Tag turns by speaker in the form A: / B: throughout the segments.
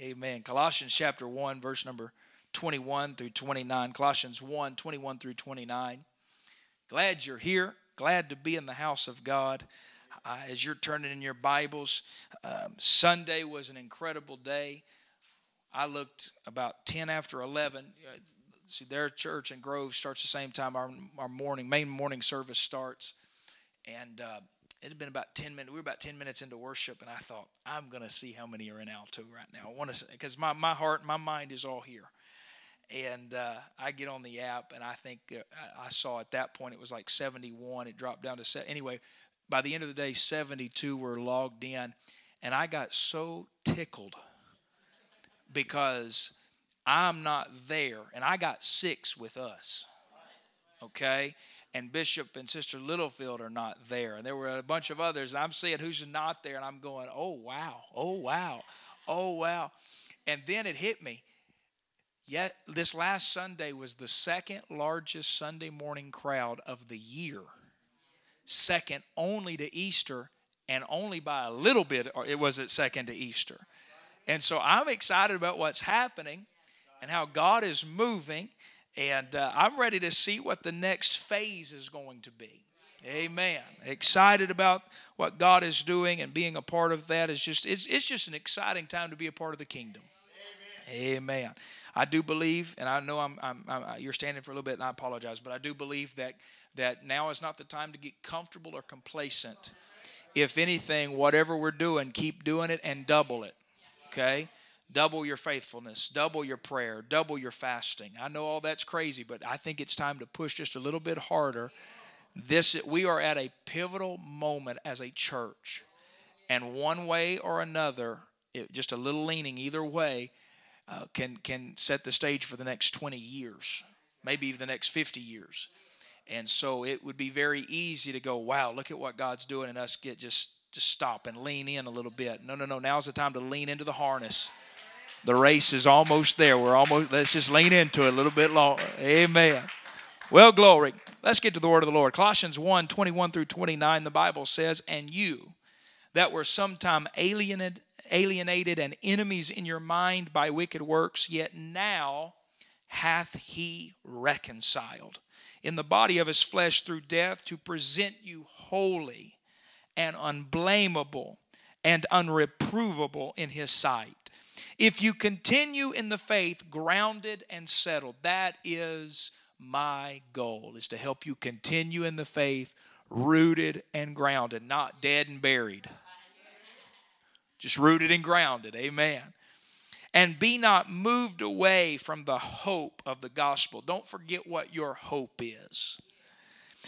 A: Amen. Colossians chapter 1, verse number 21 through 29. Colossians 1, 21 through 29. Glad you're here. Glad to be in the house of God. Uh, as you're turning in your Bibles, um, Sunday was an incredible day. I looked about 10 after 11. Uh, see, their church in Grove starts the same time our, our morning, main morning service starts. And uh, it had been about 10 minutes. We were about 10 minutes into worship, and I thought, I'm going to see how many are in alto right now. I want to, because my, my heart, my mind is all here. And uh, I get on the app, and I think uh, I saw at that point it was like 71. It dropped down to, se- anyway, by the end of the day, 72 were logged in. And I got so tickled because I'm not there, and I got six with us. Okay? And Bishop and Sister Littlefield are not there. And there were a bunch of others. And I'm seeing who's not there, and I'm going, oh, wow, oh, wow, oh, wow. And then it hit me. Yet this last Sunday was the second largest Sunday morning crowd of the year, second only to Easter, and only by a little bit, or it was at second to Easter. And so I'm excited about what's happening and how God is moving and uh, I'm ready to see what the next phase is going to be. Amen. Excited about what God is doing and being a part of that is just it's, it's just an exciting time to be a part of the kingdom. Amen. Amen. I do believe, and I know I'm, I'm, I'm, you're standing for a little bit, and I apologize, but I do believe that that now is not the time to get comfortable or complacent. If anything, whatever we're doing, keep doing it and double it. Okay double your faithfulness, double your prayer, double your fasting. I know all that's crazy, but I think it's time to push just a little bit harder. This we are at a pivotal moment as a church. And one way or another, it, just a little leaning either way, uh, can can set the stage for the next 20 years, maybe even the next 50 years. And so it would be very easy to go, wow, look at what God's doing, and us get just just stop and lean in a little bit. No, no, no. Now's the time to lean into the harness the race is almost there. We're almost, let's just lean into it a little bit longer. Amen. Well, glory. Let's get to the word of the Lord. Colossians 1 21 through 29, the Bible says, And you that were sometime alienated, alienated and enemies in your mind by wicked works, yet now hath he reconciled in the body of his flesh through death to present you holy and unblameable and unreprovable in his sight if you continue in the faith, grounded and settled, that is my goal, is to help you continue in the faith, rooted and grounded, not dead and buried. Just rooted and grounded. Amen. And be not moved away from the hope of the gospel. Don't forget what your hope is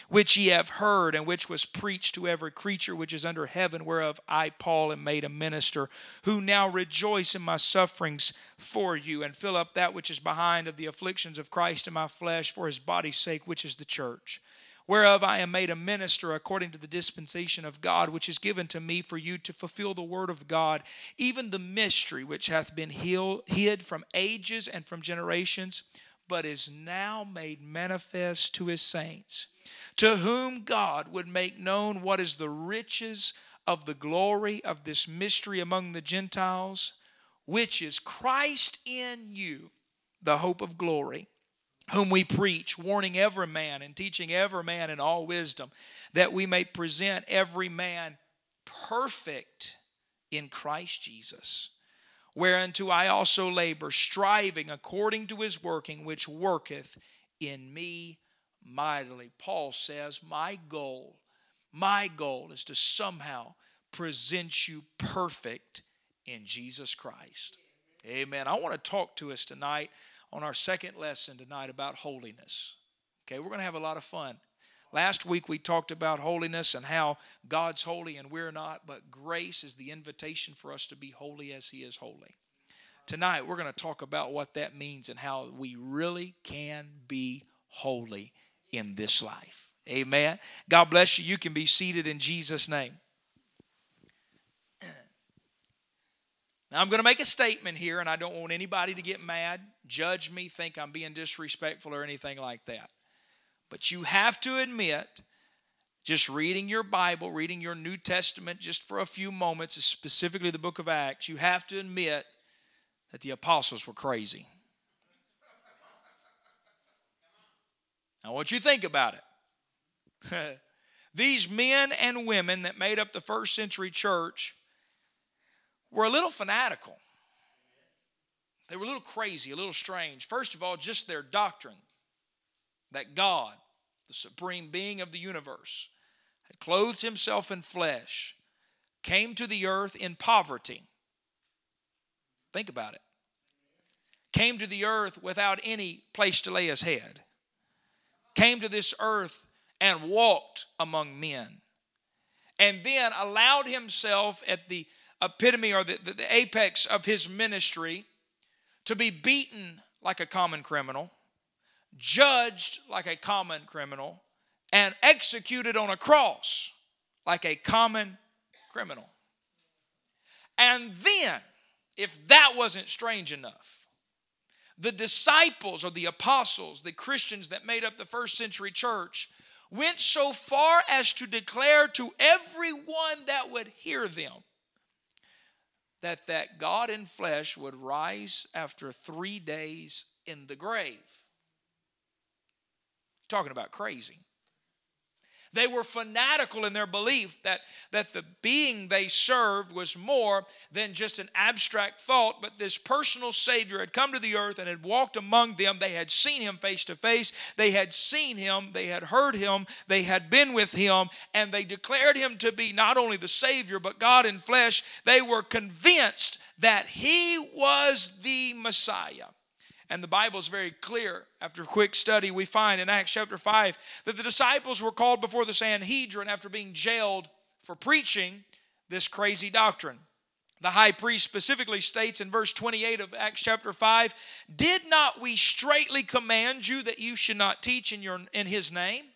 A: which ye have heard, and which was preached to every creature which is under heaven, whereof I, Paul, am made a minister, who now rejoice in my sufferings for you, and fill up that which is behind of the afflictions of Christ in my flesh for his body's sake, which is the church. Whereof I am made a minister according to the dispensation of God, which is given to me for you to fulfill the word of God, even the mystery which hath been hid from ages and from generations, but is now made manifest to his saints to whom God would make known what is the riches of the glory of this mystery among the Gentiles, which is Christ in you, the hope of glory, whom we preach, warning every man and teaching every man in all wisdom, that we may present every man perfect in Christ Jesus. Whereunto I also labor, striving according to his working, which worketh in me mightily. Paul says, My goal, my goal is to somehow present you perfect in Jesus Christ. Amen. I want to talk to us tonight on our second lesson tonight about holiness. Okay, we're going to have a lot of fun. Last week we talked about holiness and how God's holy and we're not, but grace is the invitation for us to be holy as He is holy. Tonight we're going to talk about what that means and how we really can be holy in this life. Amen. God bless you. You can be seated in Jesus' name. Now, I'm going to make a statement here, and I don't want anybody to get mad, judge me, think I'm being disrespectful or anything like that. But you have to admit, just reading your Bible, reading your New Testament just for a few moments, specifically the book of Acts, you have to admit that the apostles were crazy. I want you think about it. These men and women that made up the first century church were a little fanatical. They were a little crazy, a little strange. First of all, just their doctrine that God, the supreme being of the universe, had clothed himself in flesh, came to the earth in poverty. Think about it. Came to the earth without any place to lay his head. Came to this earth and walked among men. And then allowed himself at the epitome or the, the, the apex of his ministry to be beaten like a common criminal, judged like a common criminal, and executed on a cross like a common criminal. And then, if that wasn't strange enough, the disciples or the apostles, the Christians that made up the first century church, went so far as to declare to everyone that would hear them that that God in flesh would rise after 3 days in the grave. Talking about crazy. They were fanatical in their belief that, that the being they served was more than just an abstract thought, but this personal Savior had come to the earth and had walked among them. They had seen him face to face. They had seen him. They had heard him. They had been with him. And they declared him to be not only the Savior, but God in flesh. They were convinced that he was the Messiah. And the Bible is very clear. After a quick study, we find in Acts chapter 5 that the disciples were called before the Sanhedrin after being jailed for preaching this crazy doctrine. The high priest specifically states in verse 28 of Acts chapter 5 Did not we straightly command you that you should not teach in, your, in his name?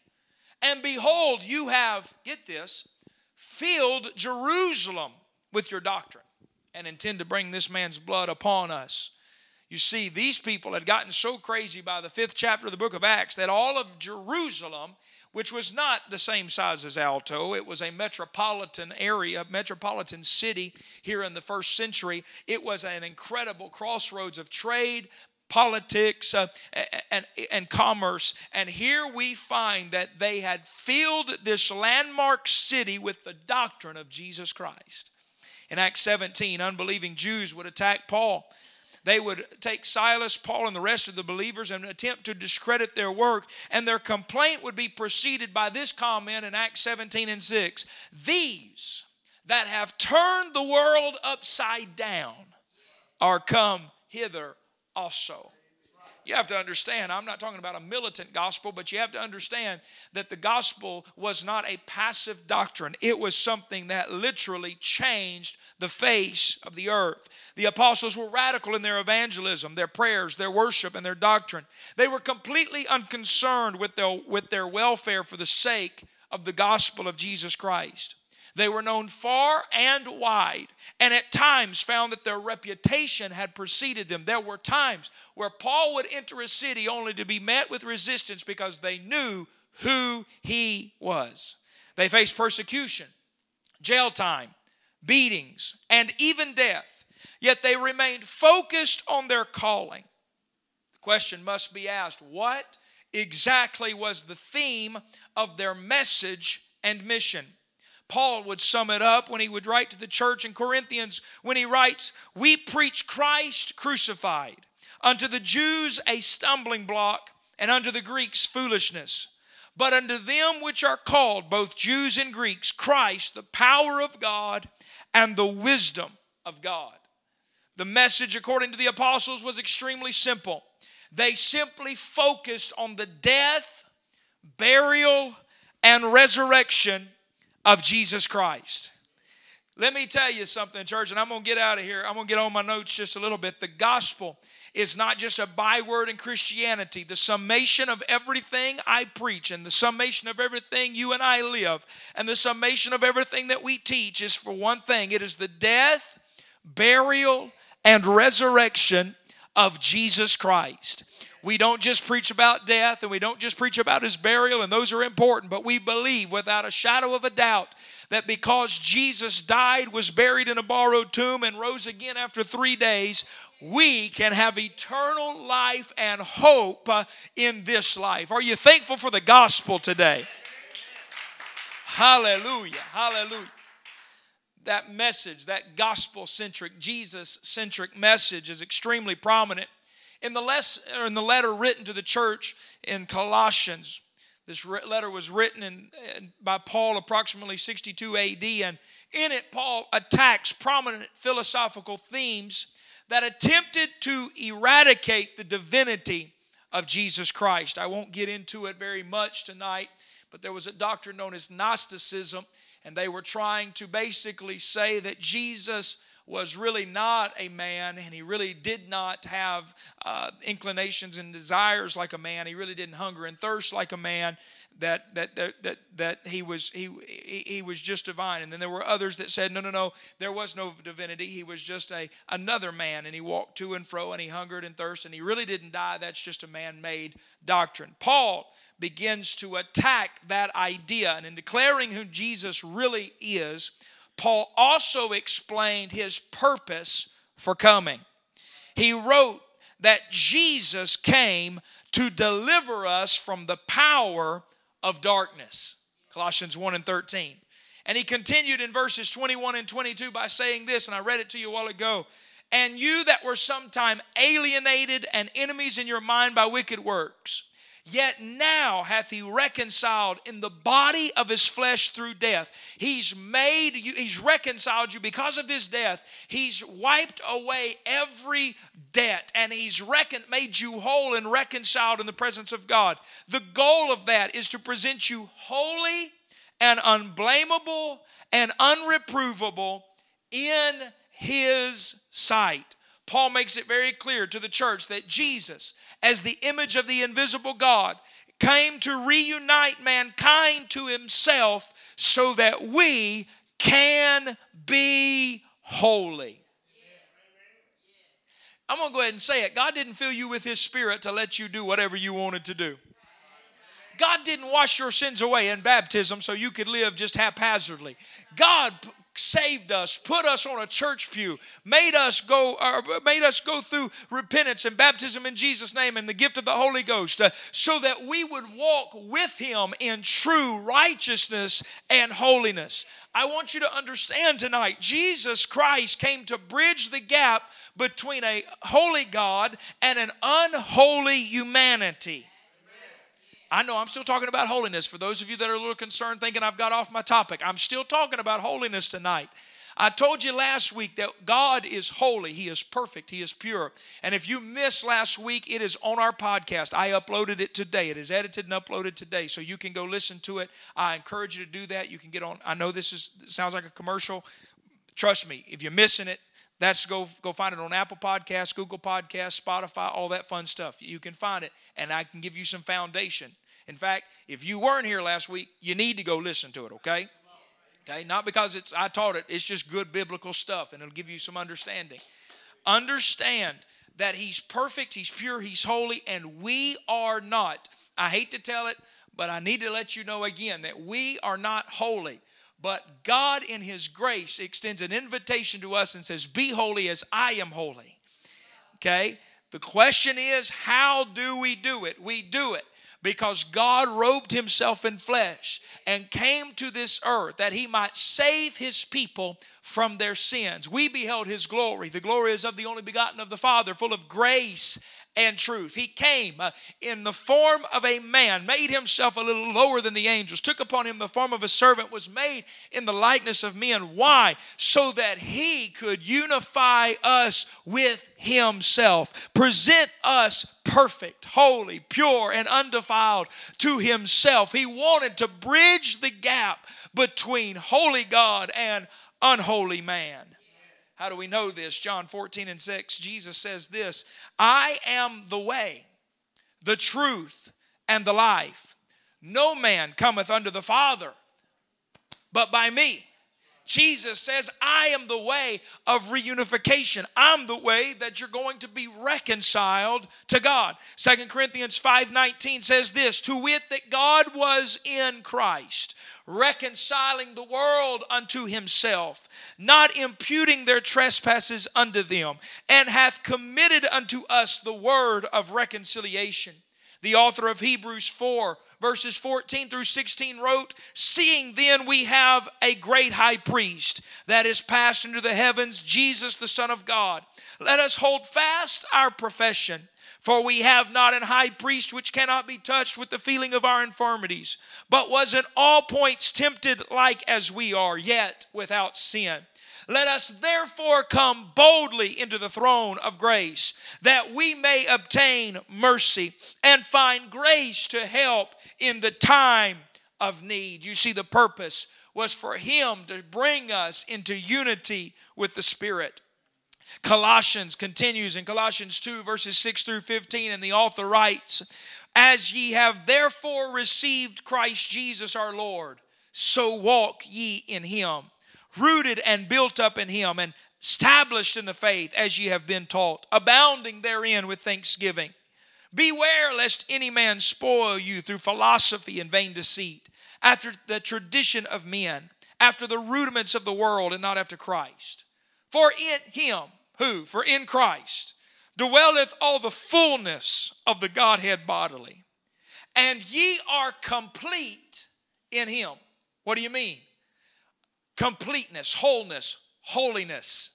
A: And behold, you have, get this, filled Jerusalem with your doctrine and intend to bring this man's blood upon us. You see, these people had gotten so crazy by the fifth chapter of the book of Acts that all of Jerusalem, which was not the same size as Alto, it was a metropolitan area, metropolitan city here in the first century. It was an incredible crossroads of trade, politics uh, and, and commerce. And here we find that they had filled this landmark city with the doctrine of Jesus Christ. In Acts 17, unbelieving Jews would attack Paul they would take Silas, Paul, and the rest of the believers and attempt to discredit their work. And their complaint would be preceded by this comment in Acts 17 and 6 These that have turned the world upside down are come hither also you have to understand, I'm not talking about a militant gospel, but you have to understand that the gospel was not a passive doctrine. It was something that literally changed the face of the earth. The apostles were radical in their evangelism, their prayers, their worship, and their doctrine. They were completely unconcerned with their, with their welfare for the sake of the gospel of Jesus Christ. They were known far and wide, and at times found that their reputation had preceded them. There were times where Paul would enter a city only to be met with resistance because they knew who he was. They faced persecution, jail time, beatings, and even death, yet they remained focused on their calling. The question must be asked what exactly was the theme of their message and mission? Paul would sum it up when he would write to the church in Corinthians when he writes, We preach Christ crucified, unto the Jews a stumbling block, and unto the Greeks foolishness. But unto them which are called, both Jews and Greeks, Christ, the power of God and the wisdom of God. The message, according to the apostles, was extremely simple. They simply focused on the death, burial, and resurrection of Jesus Christ. Let me tell you something, church, and I'm going to get out of here. I'm going to get on my notes just a little bit. The gospel is not just a byword in Christianity. The summation of everything I preach and the summation of everything you and I live and the summation of everything that we teach is for one thing it is the death, burial, and resurrection of Jesus Christ. We don't just preach about death and we don't just preach about his burial, and those are important, but we believe without a shadow of a doubt that because Jesus died, was buried in a borrowed tomb, and rose again after three days, we can have eternal life and hope uh, in this life. Are you thankful for the gospel today? Hallelujah. Hallelujah. That message, that gospel centric, Jesus centric message is extremely prominent in the, less, in the letter written to the church in Colossians. This letter was written in, by Paul approximately 62 AD, and in it, Paul attacks prominent philosophical themes that attempted to eradicate the divinity of Jesus Christ. I won't get into it very much tonight, but there was a doctrine known as Gnosticism, and they were trying to basically say that Jesus was really not a man and he really did not have uh, inclinations and desires like a man. He really didn't hunger and thirst like a man. That, that, that, that, that he, was, he, he was just divine. And then there were others that said, no, no, no, there was no divinity. He was just a, another man and he walked to and fro and he hungered and thirsted and he really didn't die. That's just a man made doctrine. Paul begins to attack that idea. And in declaring who Jesus really is, Paul also explained his purpose for coming. He wrote that Jesus came to deliver us from the power of darkness. Colossians 1 and 13. And he continued in verses 21 and 22 by saying this, and I read it to you a while ago. And you that were sometime alienated and enemies in your mind by wicked works Yet now hath he reconciled in the body of his flesh through death. He's made you, he's reconciled you because of his death. He's wiped away every debt and he's recon, made you whole and reconciled in the presence of God. The goal of that is to present you holy and unblameable and unreprovable in his sight. Paul makes it very clear to the church that Jesus, as the image of the invisible God, came to reunite mankind to himself so that we can be holy. I'm going to go ahead and say it. God didn't fill you with His Spirit to let you do whatever you wanted to do. God didn't wash your sins away in baptism so you could live just haphazardly. God saved us, put us on a church pew, made us go, uh, made us go through repentance and baptism in Jesus' name and the gift of the Holy Ghost, uh, so that we would walk with Him in true righteousness and holiness. I want you to understand tonight, Jesus Christ came to bridge the gap between a holy God and an unholy humanity. I know I'm still talking about holiness. For those of you that are a little concerned thinking I've got off my topic, I'm still talking about holiness tonight. I told you last week that God is holy. He is perfect. He is pure. And if you missed last week, it is on our podcast. I uploaded it today. It is edited and uploaded today. So you can go listen to it. I encourage you to do that. You can get on. I know this is sounds like a commercial. Trust me, if you're missing it, that's go go find it on Apple Podcasts, Google Podcasts, Spotify, all that fun stuff. You can find it, and I can give you some foundation. In fact, if you weren't here last week, you need to go listen to it, okay? Okay, not because it's I taught it, it's just good biblical stuff and it'll give you some understanding. Understand that he's perfect, he's pure, he's holy and we are not. I hate to tell it, but I need to let you know again that we are not holy. But God, in His grace, extends an invitation to us and says, Be holy as I am holy. Okay? The question is, how do we do it? We do it because God robed himself in flesh and came to this earth that he might save his people from their sins. We beheld his glory. The glory is of the only begotten of the Father, full of grace and truth. He came uh, in the form of a man, made himself a little lower than the angels, took upon him the form of a servant, was made in the likeness of men. Why? So that he could unify us with himself, present us perfect, holy, pure, and undefiled to himself. He wanted to bridge the gap between holy God and unholy man. How do we know this? John 14 and 6, Jesus says this I am the way, the truth, and the life. No man cometh unto the Father but by me. Jesus says, I am the way of reunification. I'm the way that you're going to be reconciled to God. Second Corinthians 5:19 says this, to wit that God was in Christ, reconciling the world unto himself, not imputing their trespasses unto them, and hath committed unto us the word of reconciliation. The author of Hebrews 4 verses 14 through 16 wrote, Seeing then we have a great high priest that is passed into the heavens, Jesus the Son of God. Let us hold fast our profession. For we have not an high priest which cannot be touched with the feeling of our infirmities, but was in all points tempted like as we are, yet without sin. Let us therefore come boldly into the throne of grace, that we may obtain mercy and find grace to help in the time of need. You see, the purpose was for Him to bring us into unity with the Spirit. Colossians continues in Colossians 2, verses 6 through 15, and the author writes, As ye have therefore received Christ Jesus our Lord, so walk ye in him rooted and built up in him, and established in the faith as ye have been taught, abounding therein with thanksgiving. Beware lest any man spoil you through philosophy and vain deceit, after the tradition of men, after the rudiments of the world, and not after Christ. For in him, who? For in Christ, dwelleth all the fullness of the Godhead bodily. And ye are complete in him. What do you mean? completeness, wholeness, holiness.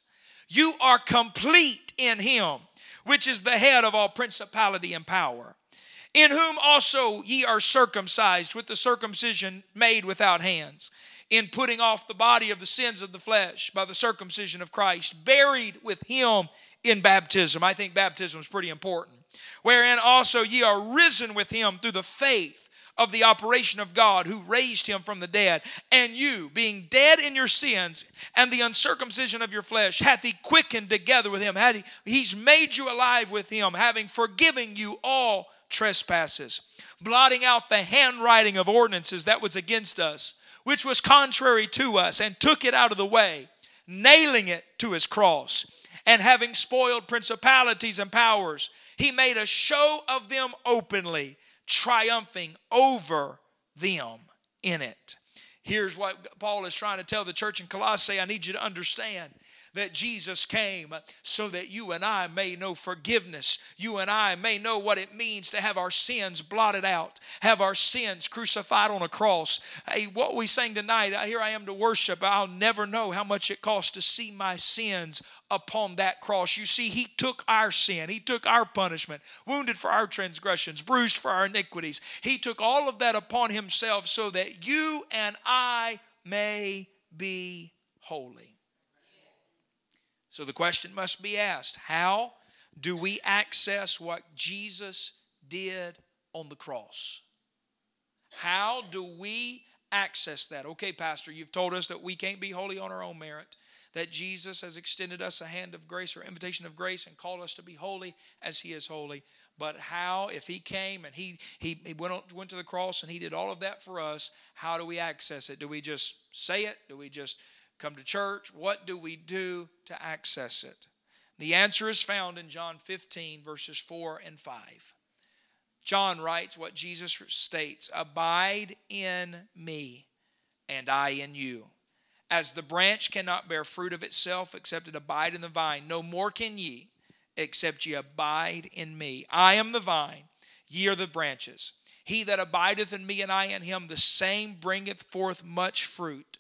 A: You are complete in him, which is the head of all principality and power, in whom also ye are circumcised with the circumcision made without hands, in putting off the body of the sins of the flesh by the circumcision of Christ, buried with him in baptism. I think baptism is pretty important. Wherein also ye are risen with him through the faith of the operation of God who raised him from the dead. And you, being dead in your sins and the uncircumcision of your flesh, hath he quickened together with him. He, he's made you alive with him, having forgiven you all trespasses, blotting out the handwriting of ordinances that was against us, which was contrary to us, and took it out of the way, nailing it to his cross. And having spoiled principalities and powers, he made a show of them openly triumphing over them in it. Here's what Paul is trying to tell the church in Colossae I need you to understand that Jesus came so that you and I may know forgiveness. You and I may know what it means to have our sins blotted out, have our sins crucified on a cross. Hey, what we sang tonight, uh, here I am to worship. I'll never know how much it costs to see my sins upon that cross. You see, He took our sin, He took our punishment, wounded for our transgressions, bruised for our iniquities. He took all of that upon Himself so that you and I may be holy. So the question must be asked how do we access what Jesus did on the cross? How do we access that? Okay, Pastor, you've told us that we can't be holy on our own merit, that Jesus has extended us a hand of grace or invitation of grace and called us to be holy as He is holy. But how, if He came and He, he, he went, on, went to the cross and He did all of that for us, how do we access it? Do we just say it? Do we just come to church? What do we do to access it? The answer is found in John 15, verses 4 and 5. John writes what Jesus states Abide in me, and I in you. As the branch cannot bear fruit of itself except it abide in the vine, no more can ye except ye abide in me. I am the vine, ye are the branches. He that abideth in me and I in him, the same bringeth forth much fruit.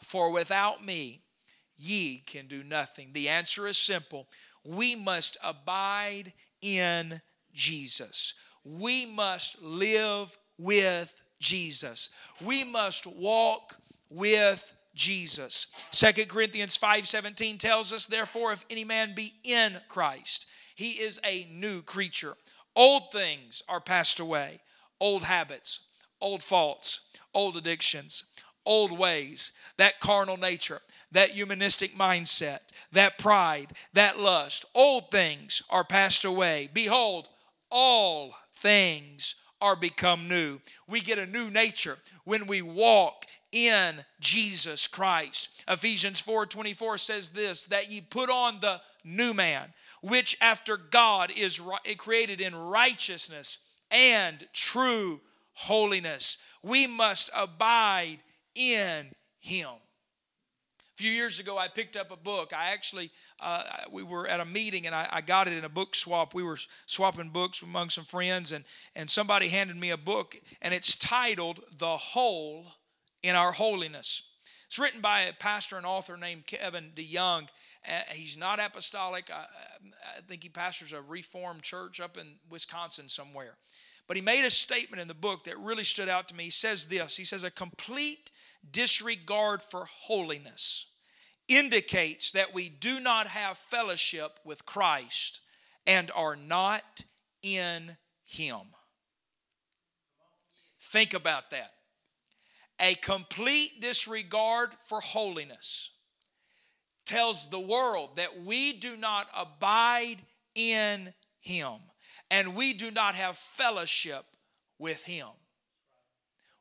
A: For without me, ye can do nothing. The answer is simple. We must abide in Jesus. We must live with Jesus. We must walk with Jesus. Second Corinthians 5:17 tells us, therefore, if any man be in Christ, he is a new creature. Old things are passed away, old habits, old faults, old addictions, old ways, that carnal nature, that humanistic mindset, that pride, that lust. Old things are passed away. Behold, all things are become new. We get a new nature when we walk in Jesus Christ. Ephesians 4:24 says this that ye put on the new man, which after God is eh, created in righteousness and true holiness. We must abide in him. A few years ago, I picked up a book. I actually, uh, we were at a meeting and I, I, got it in a book swap. We were swapping books among some friends, and, and somebody handed me a book, and it's titled The Hole in Our Holiness. It's written by a pastor and author named Kevin DeYoung. Uh, he's not apostolic. I, I think he pastors a Reformed church up in Wisconsin somewhere. But he made a statement in the book that really stood out to me. He says this He says, A complete disregard for holiness indicates that we do not have fellowship with Christ and are not in Him. Think about that. A complete disregard for holiness tells the world that we do not abide in Him and we do not have fellowship with him.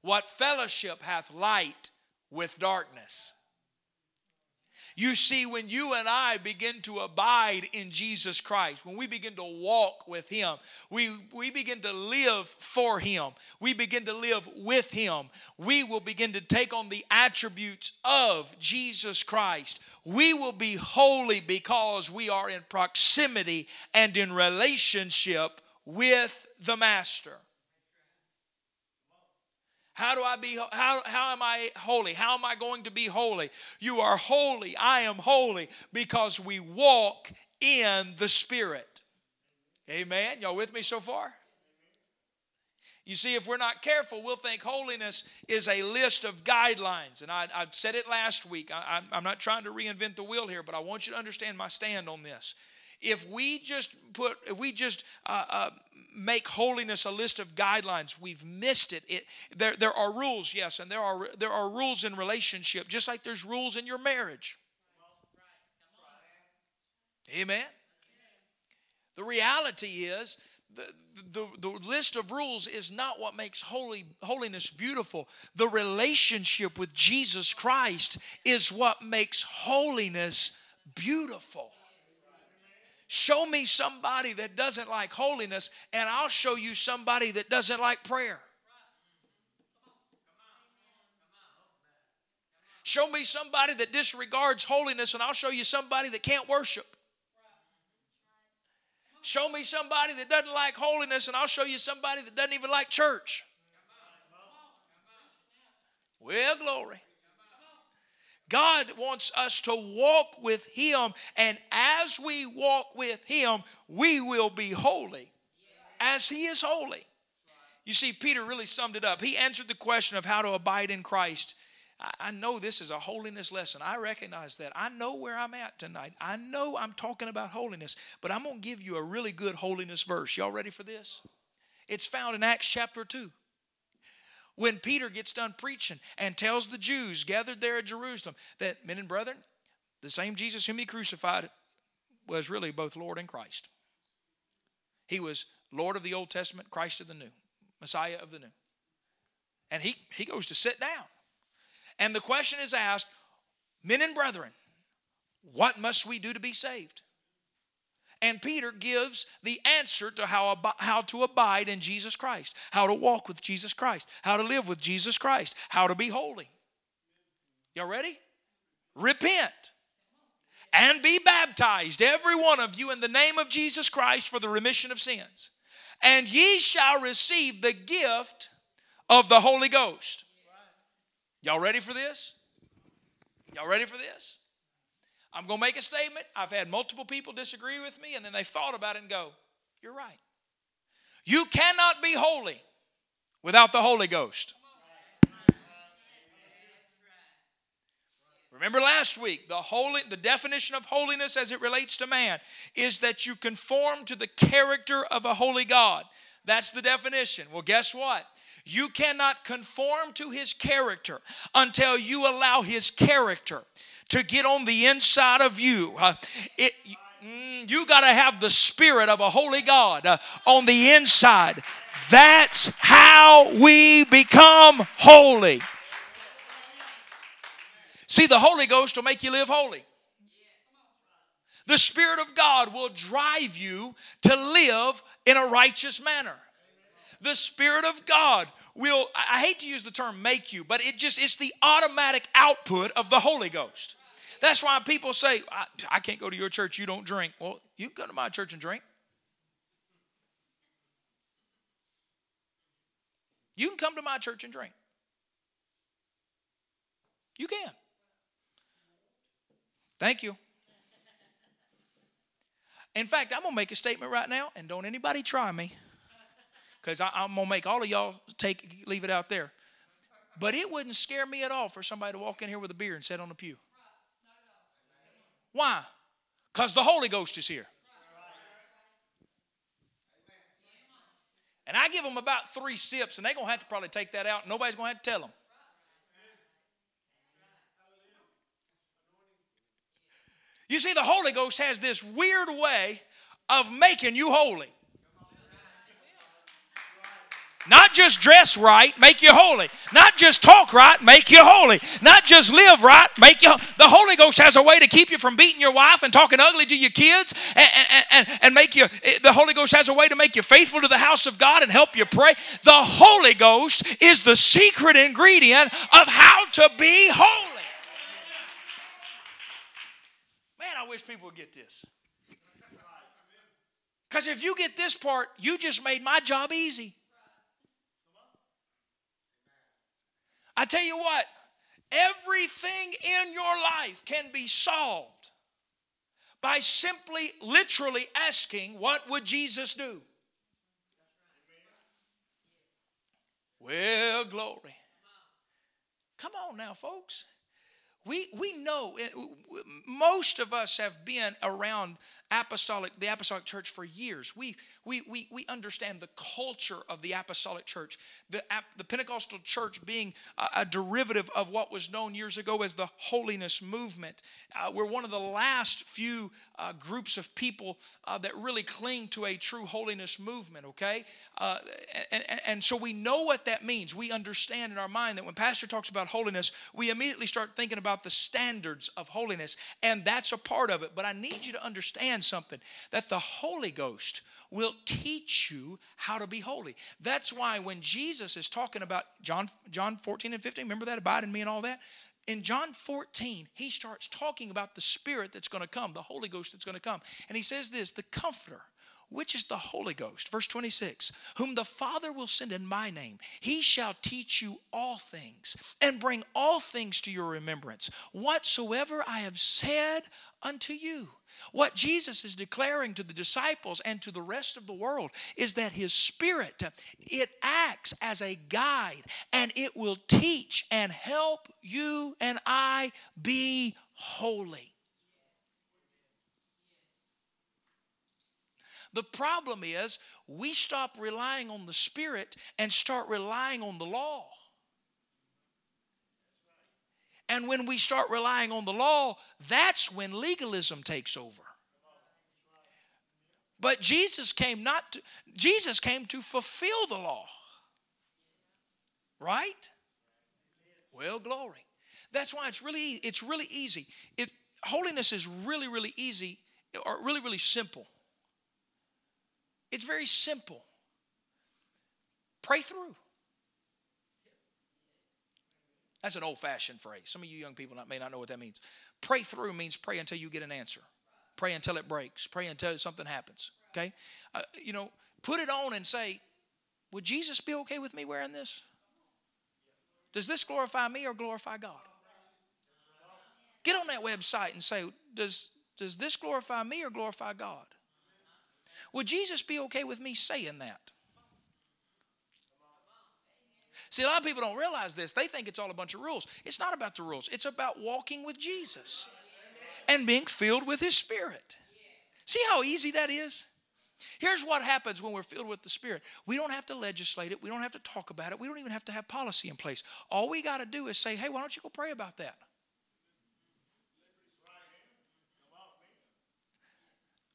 A: What fellowship hath light with darkness? You see, when you and I begin to abide in Jesus Christ, when we begin to walk with Him, we, we begin to live for Him, we begin to live with Him, we will begin to take on the attributes of Jesus Christ. We will be holy because we are in proximity and in relationship with the Master. How do I be how how am I holy? How am I going to be holy? You are holy. I am holy because we walk in the Spirit. Amen. Y'all with me so far? You see, if we're not careful, we'll think holiness is a list of guidelines. And I, I said it last week. I, I'm not trying to reinvent the wheel here, but I want you to understand my stand on this. If we just put, if we just uh, uh, make holiness a list of guidelines, we've missed it. it. There, there are rules, yes, and there are there are rules in relationship, just like there's rules in your marriage. Amen. The reality is the, the, the list of rules is not what makes holy, holiness beautiful. The relationship with Jesus Christ is what makes holiness beautiful. Show me somebody that doesn't like holiness, and I'll show you somebody that doesn't like prayer. Show me somebody that disregards holiness, and I'll show you somebody that can't worship. Show me somebody that doesn't like holiness, and I'll show you somebody that doesn't even like church. Well, glory. God wants us to walk with Him, and as we walk with Him, we will be holy as He is holy. You see, Peter really summed it up. He answered the question of how to abide in Christ. I know this is a holiness lesson. I recognize that. I know where I'm at tonight. I know I'm talking about holiness, but I'm going to give you a really good holiness verse. Y'all ready for this? It's found in Acts chapter 2 when Peter gets done preaching and tells the Jews gathered there at Jerusalem that, men and brethren, the same Jesus whom he crucified was really both Lord and Christ. He was Lord of the Old Testament, Christ of the New, Messiah of the New. And he, he goes to sit down. And the question is asked, men and brethren, what must we do to be saved? And Peter gives the answer to how, how to abide in Jesus Christ, how to walk with Jesus Christ, how to live with Jesus Christ, how to be holy. Y'all ready? Repent and be baptized, every one of you, in the name of Jesus Christ for the remission of sins. And ye shall receive the gift of the Holy Ghost. Y'all ready for this? Y'all ready for this? I'm going to make a statement. I've had multiple people disagree with me, and then they've thought about it and go, You're right. You cannot be holy without the Holy Ghost. Remember last week, the holy the definition of holiness as it relates to man is that you conform to the character of a holy God. That's the definition. Well, guess what? You cannot conform to his character until you allow his character to get on the inside of you. Uh, it, Mm, you got to have the spirit of a holy God uh, on the inside. That's how we become holy. See, the Holy Ghost will make you live holy. The Spirit of God will drive you to live in a righteous manner. The Spirit of God will, I hate to use the term make you, but it just, it's the automatic output of the Holy Ghost. That's why people say, I, I can't go to your church, you don't drink. Well, you can go to my church and drink. You can come to my church and drink. You can. Thank you. In fact, I'm going to make a statement right now, and don't anybody try me, because I'm to make all of y'all take leave it out there. But it wouldn't scare me at all for somebody to walk in here with a beer and sit on the pew. Why? Because the Holy Ghost is here. And I give them about three sips, and they're going to have to probably take that out. Nobody's going to have to tell them. You see, the Holy Ghost has this weird way of making you holy. Not just dress right, make you holy. Not just talk right, make you holy. Not just live right, make you. The Holy Ghost has a way to keep you from beating your wife and talking ugly to your kids, and, and, and, and make you. Eh, the Holy Ghost has a way to make you faithful to the house of God and help you pray. The Holy Ghost is the secret ingredient of how to be holy. Man, I wish people would get this. Because if you get this part, you just made my job easy. I tell you what, everything in your life can be solved by simply, literally asking, What would Jesus do? Well, glory. Come on now, folks. We, we know, eh, most of us have been around apostolic, the apostolic church for years. We, we, we, we understand the culture of the apostolic church, the, the Pentecostal church being a, a derivative of what was known years ago as the holiness movement. Uh, we're one of the last few uh, groups of people uh, that really cling to a true holiness movement, okay? Uh, and, and, and so we know what that means. We understand in our mind that when Pastor talks about holiness, we immediately start thinking about the standards of holiness, and that's a part of it. But I need you to understand something that the Holy Ghost will teach you how to be holy. That's why when Jesus is talking about John, John 14 and 15, remember that? Abide in me and all that? In John 14, he starts talking about the Spirit that's going to come, the Holy Ghost that's going to come. And he says this the Comforter, which is the Holy Ghost. Verse 26 Whom the Father will send in my name, he shall teach you all things and bring all things to your remembrance, whatsoever I have said unto you. What Jesus is declaring to the disciples and to the rest of the world is that his spirit it acts as a guide and it will teach and help you and I be holy. The problem is we stop relying on the Spirit and start relying on the law. And when we start relying on the law, that's when legalism takes over. But Jesus came not to, Jesus came to fulfill the law. Right? Well, glory. That's why it's really it's really easy. It holiness is really really easy or really really simple. It's very simple. Pray through. That's an old fashioned phrase. Some of you young people may not know what that means. Pray through means pray until you get an answer, pray until it breaks, pray until something happens. Okay? Uh, you know, put it on and say, Would Jesus be okay with me wearing this? Does this glorify me or glorify God? Get on that website and say, Does, does this glorify me or glorify God? Would Jesus be okay with me saying that? See, a lot of people don't realize this. They think it's all a bunch of rules. It's not about the rules, it's about walking with Jesus and being filled with His Spirit. See how easy that is? Here's what happens when we're filled with the Spirit. We don't have to legislate it. We don't have to talk about it. We don't even have to have policy in place. All we got to do is say, hey, why don't you go pray about that?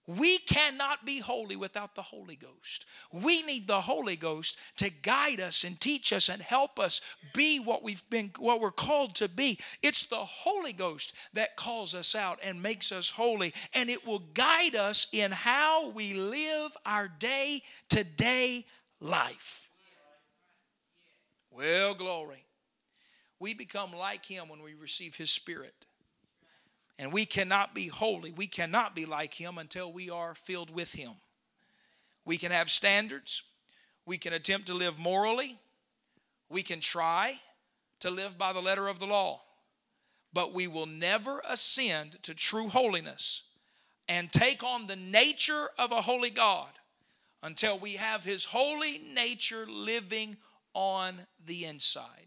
A: We cannot be holy without the Holy Ghost. We need the Holy Ghost to guide us and teach us and help us be what we've been what we're called to be. It's the Holy Ghost that calls us out and makes us holy and it will guide us in how we live our day-to-day life. Well, glory. We become like him when we receive his spirit. And we cannot be holy. We cannot be like Him until we are filled with Him. We can have standards. We can attempt to live morally. We can try to live by the letter of the law. But we will never ascend to true holiness and take on the nature of a holy God until we have His holy nature living on the inside.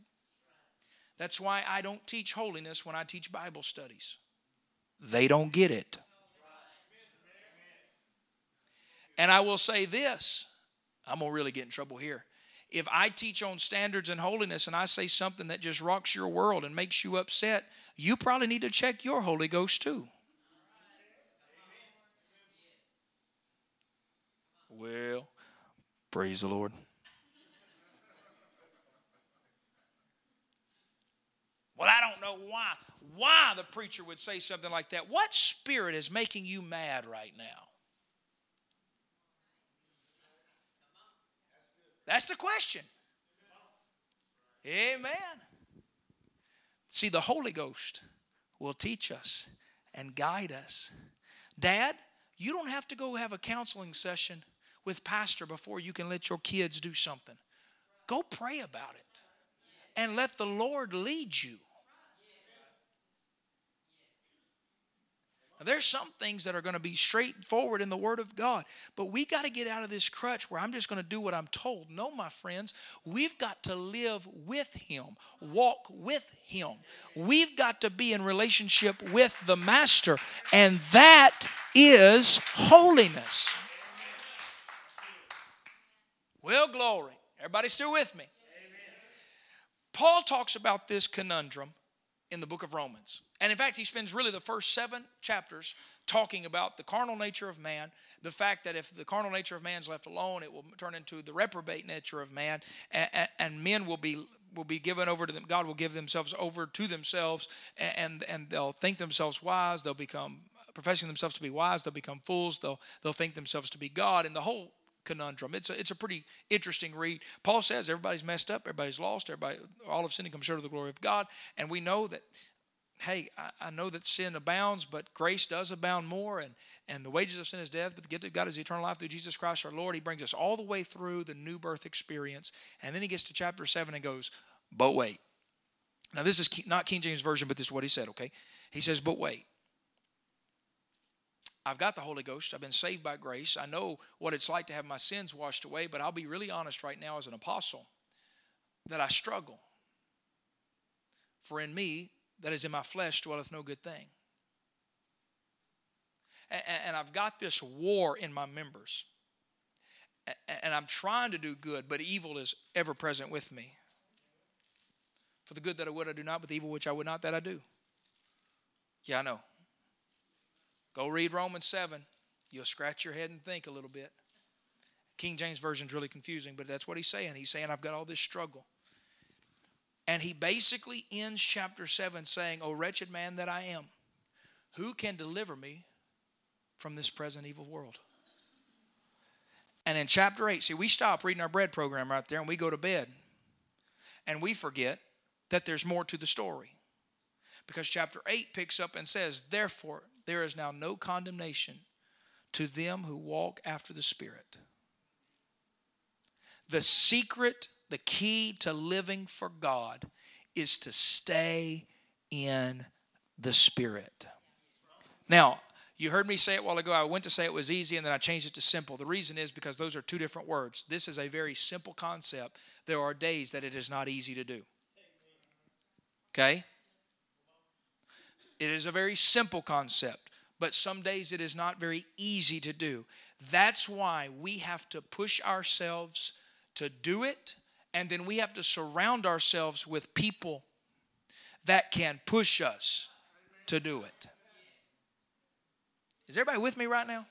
A: That's why I don't teach holiness when I teach Bible studies they don't get it. And I will say this I'm going to really get in trouble here. If I teach on standards and holiness and I say something that just rocks your world and makes you upset, you probably need to check your Holy Ghost too. Well, praise the Lord. Well, I don't know why. Why the preacher would say something like that. What spirit is making you mad right now? That's the question. Amen. See, the Holy Ghost will teach us and guide us. Dad, you don't have to go have a counseling session with pastor before you can let your kids do something. Go pray about it and let the Lord lead you. Now, there's some things that are going to be straightforward in the Word of God, but we got to get out of this crutch where I'm just going to do what I'm told. No, my friends, we've got to live with Him, walk with Him. We've got to be in relationship with the Master, and that is holiness. Well, glory. Everybody still with me? Paul talks about this conundrum in the book of Romans. And in fact, he spends really the first seven chapters talking about the carnal nature of man, the fact that if the carnal nature of man is left alone, it will turn into the reprobate nature of man, and, and men will be will be given over to them. God will give themselves over to themselves, and and they'll think themselves wise. They'll become professing themselves to be wise. They'll become fools. They'll they'll think themselves to be God, and the whole conundrum. It's a, it's a pretty interesting read. Paul says everybody's messed up, everybody's lost, everybody, all of sin and come short of the glory of God. And we know that hey, I, I, know that sin abounds, but grace does abound more. And, and the wages of sin is death, but the gift of God is eternal life through Jesus Christ our Lord. He brings us all the way through the new birth experience. And then he gets to chapter 7 and goes, but wait. Now, this is not King James Version, but this is what he said, okay? He says, but wait. I've got the Holy Ghost. I've been saved by grace. I know what it's like to have my sins washed away, but I'll be really honest right now as an apostle that I struggle. For in me, that is in my flesh dwelleth no good thing. And, I've got this war in my members. And I'm trying to do good, but evil is ever present with me. For the good that I would, I do not, but the evil which I would not, that I do. Yeah, I know. Go read Romans 7. You'll scratch your head and think a little bit. King James Version is really confusing, but that's what he's saying. He's saying, I've got all this struggle. And he basically ends chapter 7 saying, O wretched man that I am, who can deliver me from this present evil world? And in chapter 8, see, we stop reading our bread program right there and we go to bed. And we forget that there's more to the story. Because chapter 8 picks up and says, Therefore, there is now no condemnation to them who walk after the Spirit. The secret the key to living for God is to stay in the Spirit. Now, you heard me say it while ago. I went to say it was easy and then I changed it to simple. The reason is because those are two different words. This is a very simple concept. There are days that it is not easy to do. Okay? It is a very simple concept, but some days it is not very easy to do. That's why we have to push ourselves to do it and then we have to surround ourselves with people that can push us to do it. Is everybody with me right now?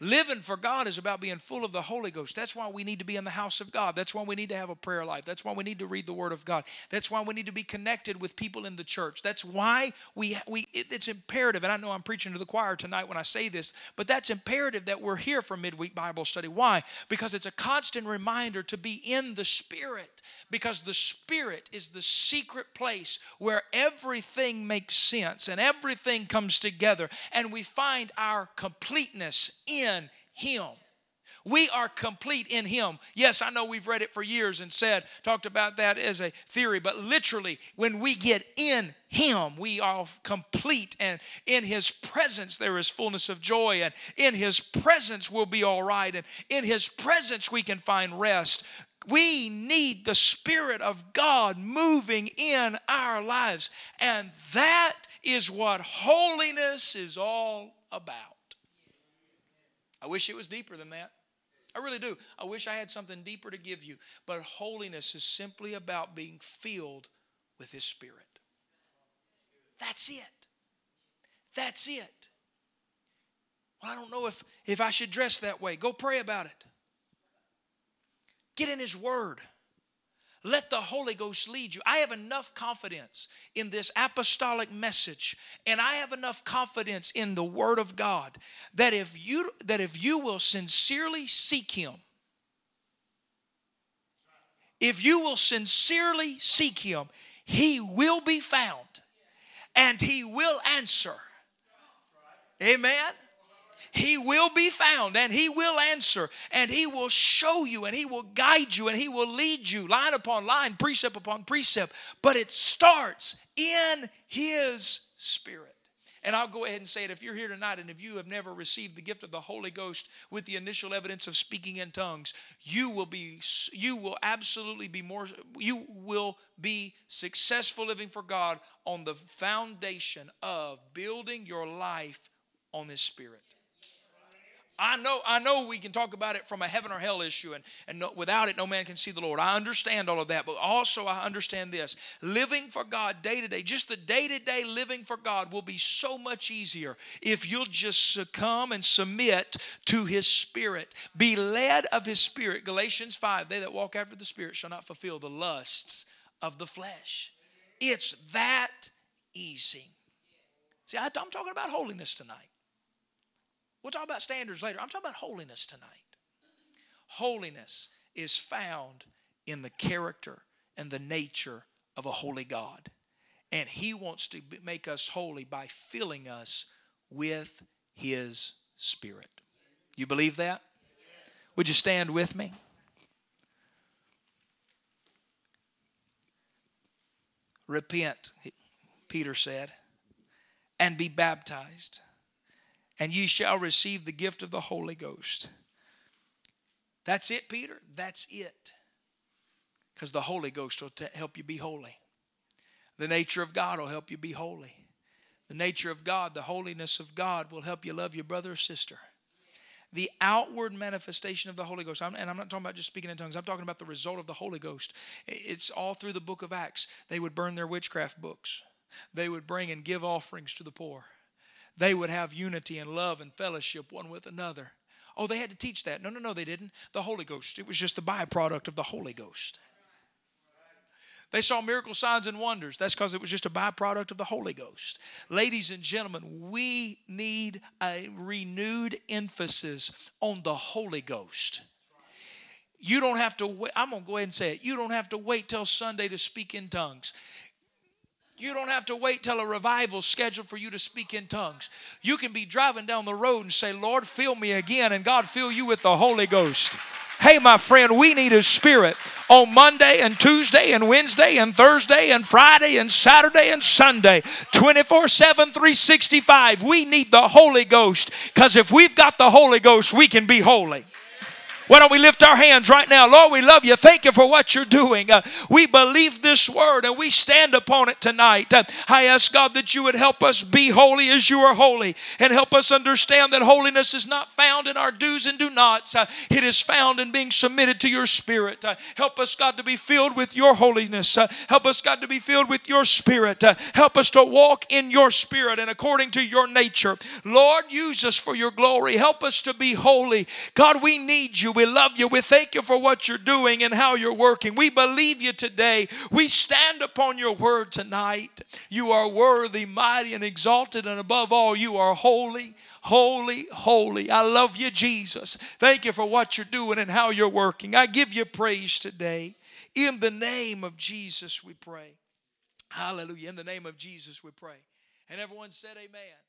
A: Living for God is about being full of the Holy Ghost. That's why we need to be in the house of God. That's why we need to have a prayer life. That's why we need to read the Word of God. That's why we need to be connected with people in the church. That's why we, we it's imperative. And I know I'm preaching to the choir tonight when I say this, but that's imperative that we're here for midweek Bible study. Why? Because it's a constant reminder to be in the Spirit. Because the Spirit is the secret place where everything makes sense and everything comes together, and we find our completeness in in Him. We are complete in Him. Yes, I know we've read it for years and said, talked about that as a theory, but literally, when we get in Him, we are complete. And in His presence, there is fullness of joy. And in His presence, we'll be all right. And in His presence, we can find rest. We need the Spirit of God moving in our lives. And that is what holiness is all about. I wish it was deeper than that. I really do. I wish I had something deeper to give you. But holiness is simply about being filled with His Spirit. That's it. That's it. Well, I don't know if, if I should dress that way. Go pray about it. Get in His Word. Let the Holy Ghost lead you. I have enough confidence in this apostolic message and I have enough confidence in the word of God that if you that if you will sincerely seek him if you will sincerely seek him, he will be found and he will answer. Amen. He will be found and He will answer and He will show you and He will guide you and He will lead you line upon line, precept upon precept. But it starts in His Spirit. And I'll go ahead and say it if you're here tonight and if you have never received the gift of the Holy Ghost with the initial evidence of speaking in tongues, you will be you will absolutely be more you will be successful living for God on the foundation of building your life on this spirit. I know, I know we can talk about it from a heaven or hell issue, and, and no, without it, no man can see the Lord. I understand all of that, but also I understand this. Living for God day to day, just the day to day living for God will be so much easier if you'll just succumb and submit to His Spirit. Be led of His Spirit. Galatians 5 They that walk after the Spirit shall not fulfill the lusts of the flesh. It's that easy. See, I, I'm talking about holiness tonight. We'll talk about standards later. I'm talking about holiness tonight. Holiness is found in the character and the nature of a holy God. And He wants to make us holy by filling us with His Spirit. You believe that? Would you stand with me? Repent, Peter said, and be baptized and ye shall receive the gift of the Holy Ghost. That's it, Peter? That's it. Because the Holy Ghost will t- help you be holy. The nature of God will help you be holy. The nature of God, the holiness of God will help you love your brother or sister. The outward manifestation of the Holy Ghost, I'm, and I'm not talking about just speaking in tongues, I'm talking about the result of the Holy Ghost. It's all through the book of Acts. They would burn their witchcraft books, they would bring and give offerings to the poor they would have unity and love and fellowship one with another. Oh, they had to teach that. No, no, no, they didn't. The Holy Ghost. It was just the byproduct of the Holy Ghost. They saw miracle signs and wonders. That's because it was just a byproduct of the Holy Ghost. Ladies and gentlemen, we need a renewed emphasis on the Holy Ghost. You don't have to wait. I'm going to go ahead and say it. You don't have to wait till Sunday to speak in tongues. You don't have to wait till a revival scheduled for you to speak in tongues. You can be driving down the road and say, Lord, fill me again, and God fill you with the Holy Ghost. Hey, my friend, we need His Spirit on Monday and Tuesday and Wednesday and Thursday and Friday and Saturday and Sunday, 24 7, 365. We need the Holy Ghost because if we've got the Holy Ghost, we can be holy. Why don't we lift our hands right now? Lord, we love you. Thank you for what you're doing. Uh, we believe this word and we stand upon it tonight. Uh, I ask God that you would help us be holy as you are holy and help us understand that holiness is not found in our do's and do nots. Uh, it is found in being submitted to your spirit. Uh, help us, God, to be filled with your holiness. Uh, help us, God, to be filled with your spirit. Uh, help us to walk in your spirit and according to your nature. Lord, use us for your glory. Help us to be holy. God, we need you. We love you. We thank you for what you're doing and how you're working. We believe you today. We stand upon your word tonight. You are worthy, mighty, and exalted, and above all, you are holy, holy, holy. I love you, Jesus. Thank you for what you're doing and how you're working. I give you praise today. In the name of Jesus, we pray. Hallelujah. In the name of Jesus, we pray. And everyone said, Amen.